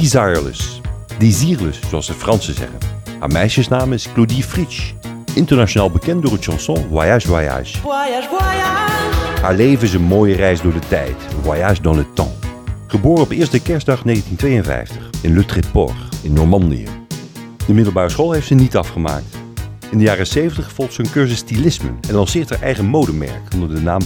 Desireless. Desireless, zoals de Fransen zeggen. Haar meisjesnaam is Claudie Fritsch. Internationaal bekend door het chanson Voyage Voyage. Voyage, voyage. Haar leven is een mooie reis door de tijd. Voyage dans le temps. Geboren op eerste kerstdag 1952 in Le Tréport in Normandië. De middelbare school heeft ze niet afgemaakt. In de jaren 70 volgt ze een cursus stilisme en lanceert haar eigen modemerk onder de naam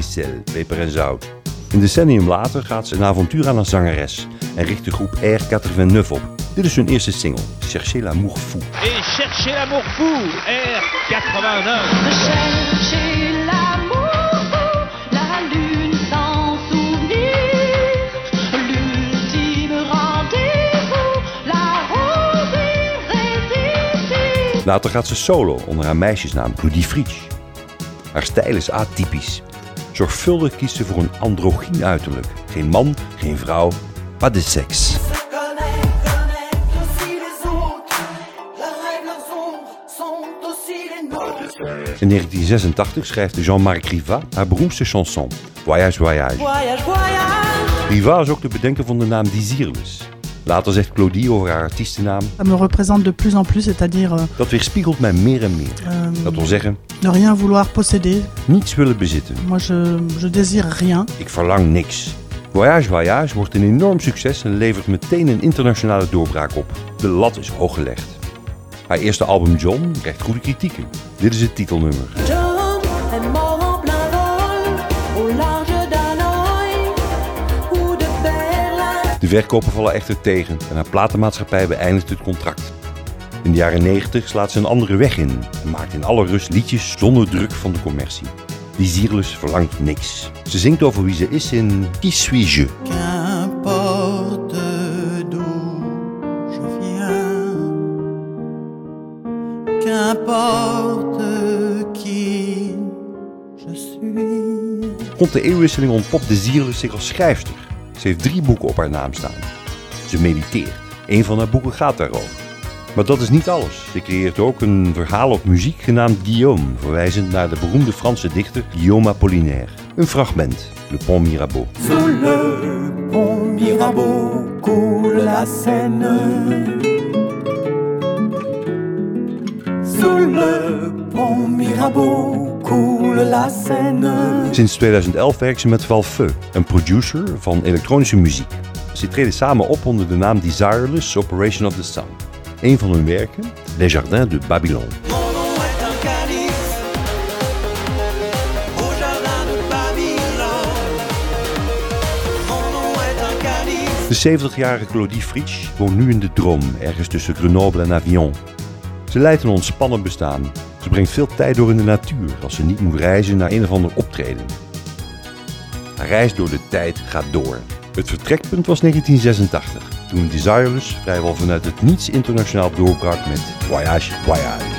sel, peper en zout. Een decennium later gaat ze een avontuur aan als zangeres en richt de groep R89 op. Dit is hun eerste single, Cherchez l'amour fou. Et cherchez l'amour fou, R89. Cherchez l'amour, la lune sans souvenir, l'ultime rendez-vous, la rose irrésistible. Later gaat ze solo onder haar meisjesnaam Claudie Fritsch. Haar stijl is atypisch. Zorgvuldig kiest ze voor een androgyn uiterlijk. Geen man, geen vrouw, pas de nôtres. In 1986 schrijft Jean-Marc Riva haar beroemdste chanson, Voyage Voyage. Voyage, voyage. Riva is ook de bedenker van de naam Desireless. Later zegt Claudie over haar artiestennaam, Ça me représente de plus en plus, c'est-à-dire euh, dat weerspiegelt mij meer en meer. euh, Dat wil zeggen, ne rien vouloir posséder. niets willen bezitten. Moi, je, je désire rien. Ik verlang niks. Voyage Voyage wordt een enorm succes en levert meteen een internationale doorbraak op. De lat is hoog gelegd. Haar eerste album John krijgt goede kritieken. Dit is het titelnummer. John en. De verkopen vallen echter tegen en haar platenmaatschappij beëindigt het contract. In de jaren 90 slaat ze een andere weg in en maakt in alle rust liedjes zonder druk van de commercie. Die Zierlus verlangt niks. Ze zingt over wie ze is in Qui suis je? Qu'importe d'où je viens, qu'importe qui je suis. Rond de eeuwwisseling ontpopt de Zierlus zich als schrijfster. Ze heeft drie boeken op haar naam staan. Ze mediteert. Een van haar boeken gaat daarover. Maar dat is niet alles. Ze creëert ook een verhaal op muziek genaamd Guillaume, verwijzend naar de beroemde Franse dichter Guillaume Apollinaire. Een fragment, Le Pont Mirabeau. Sous le pont Mirabeau coule la Seine. Sous le pont Mirabeau coule la Seine. Sinds 2011 werkt ze met Valfeu, een producer van elektronische muziek. Ze treden samen op onder de naam Desireless Operation of the Sun. Een van hun werken, Les Jardins de jardin de Babylone. Mon nom est un calice. De 70-jarige Claudie Fritsch woont nu in de Droom, ergens tussen Grenoble en Avion. Ze leidt een ontspannen bestaan. Ze brengt veel tijd door in de natuur als ze niet moet reizen naar een of ander optreden. Haar reis door de tijd gaat door. Het vertrekpunt was 1986, toen Desireless vrijwel vanuit het niets internationaal doorbrak met Voyage Voyage.